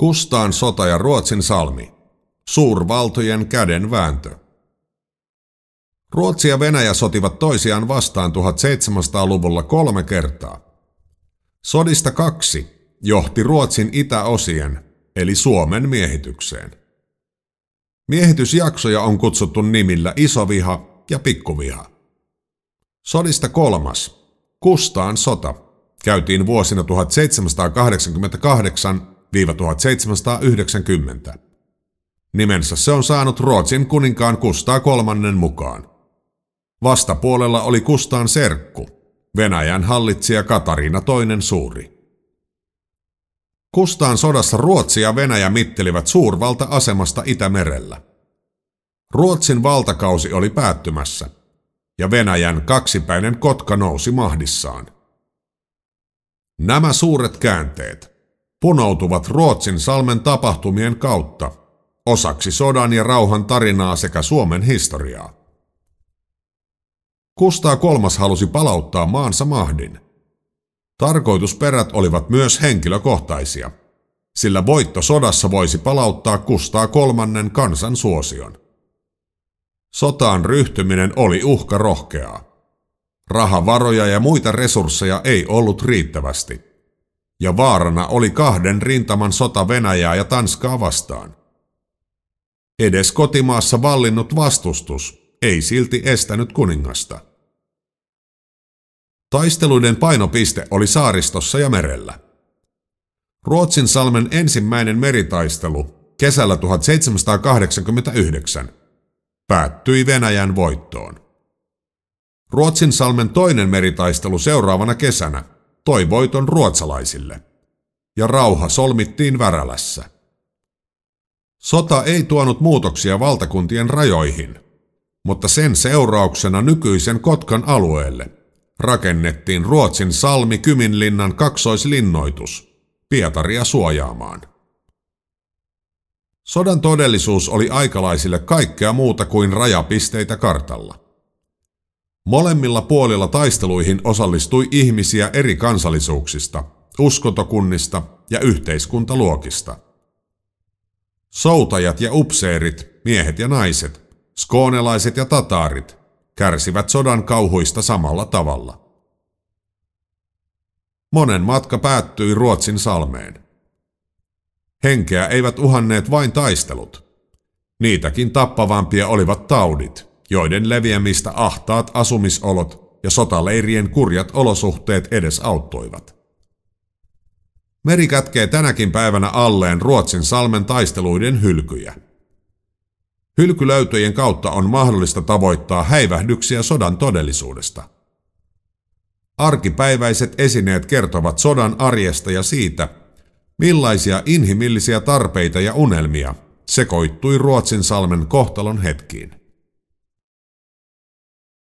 Kustaan sota ja Ruotsin salmi. Suurvaltojen käden vääntö. Ruotsi ja Venäjä sotivat toisiaan vastaan 1700-luvulla kolme kertaa. Sodista kaksi johti Ruotsin itäosien, eli Suomen miehitykseen. Miehitysjaksoja on kutsuttu nimillä Isoviha ja Pikkuviha. Sodista kolmas, Kustaan sota, käytiin vuosina 1788-1790. Nimensä se on saanut Ruotsin kuninkaan Kustaa kolmannen mukaan. Vastapuolella oli Kustaan serkku, Venäjän hallitsija Katariina toinen suuri. Kustaan sodassa Ruotsi ja Venäjä mittelivät suurvalta-asemasta Itämerellä. Ruotsin valtakausi oli päättymässä, ja Venäjän kaksipäinen kotka nousi mahdissaan. Nämä suuret käänteet punoutuvat Ruotsin salmen tapahtumien kautta osaksi sodan ja rauhan tarinaa sekä Suomen historiaa. Kustaa kolmas halusi palauttaa maansa mahdin. Tarkoitusperät olivat myös henkilökohtaisia, sillä voitto sodassa voisi palauttaa Kustaa kolmannen kansan suosion. Sotaan ryhtyminen oli uhka rohkeaa. Rahavaroja ja muita resursseja ei ollut riittävästi. Ja vaarana oli kahden rintaman sota Venäjää ja Tanskaa vastaan. Edes kotimaassa vallinnut vastustus ei silti estänyt kuningasta. Taisteluiden painopiste oli saaristossa ja merellä. Ruotsin salmen ensimmäinen meritaistelu kesällä 1789 päättyi Venäjän voittoon. Ruotsin salmen toinen meritaistelu seuraavana kesänä toi voiton ruotsalaisille, ja rauha solmittiin Värälässä. Sota ei tuonut muutoksia valtakuntien rajoihin, mutta sen seurauksena nykyisen Kotkan alueelle rakennettiin Ruotsin salmi Kyminlinnan kaksoislinnoitus Pietaria suojaamaan. Sodan todellisuus oli aikalaisille kaikkea muuta kuin rajapisteitä kartalla. Molemmilla puolilla taisteluihin osallistui ihmisiä eri kansallisuuksista, uskontokunnista ja yhteiskuntaluokista. Soutajat ja upseerit, miehet ja naiset, skoonelaiset ja tataarit kärsivät sodan kauhuista samalla tavalla. Monen matka päättyi Ruotsin salmeen. Henkeä eivät uhanneet vain taistelut. Niitäkin tappavampia olivat taudit, joiden leviämistä ahtaat asumisolot ja sotaleirien kurjat olosuhteet edes auttoivat. Meri kätkee tänäkin päivänä alleen Ruotsin salmen taisteluiden hylkyjä. Hylkylöytöjen kautta on mahdollista tavoittaa häivähdyksiä sodan todellisuudesta. Arkipäiväiset esineet kertovat sodan arjesta ja siitä, millaisia inhimillisiä tarpeita ja unelmia sekoittui Ruotsin salmen kohtalon hetkiin.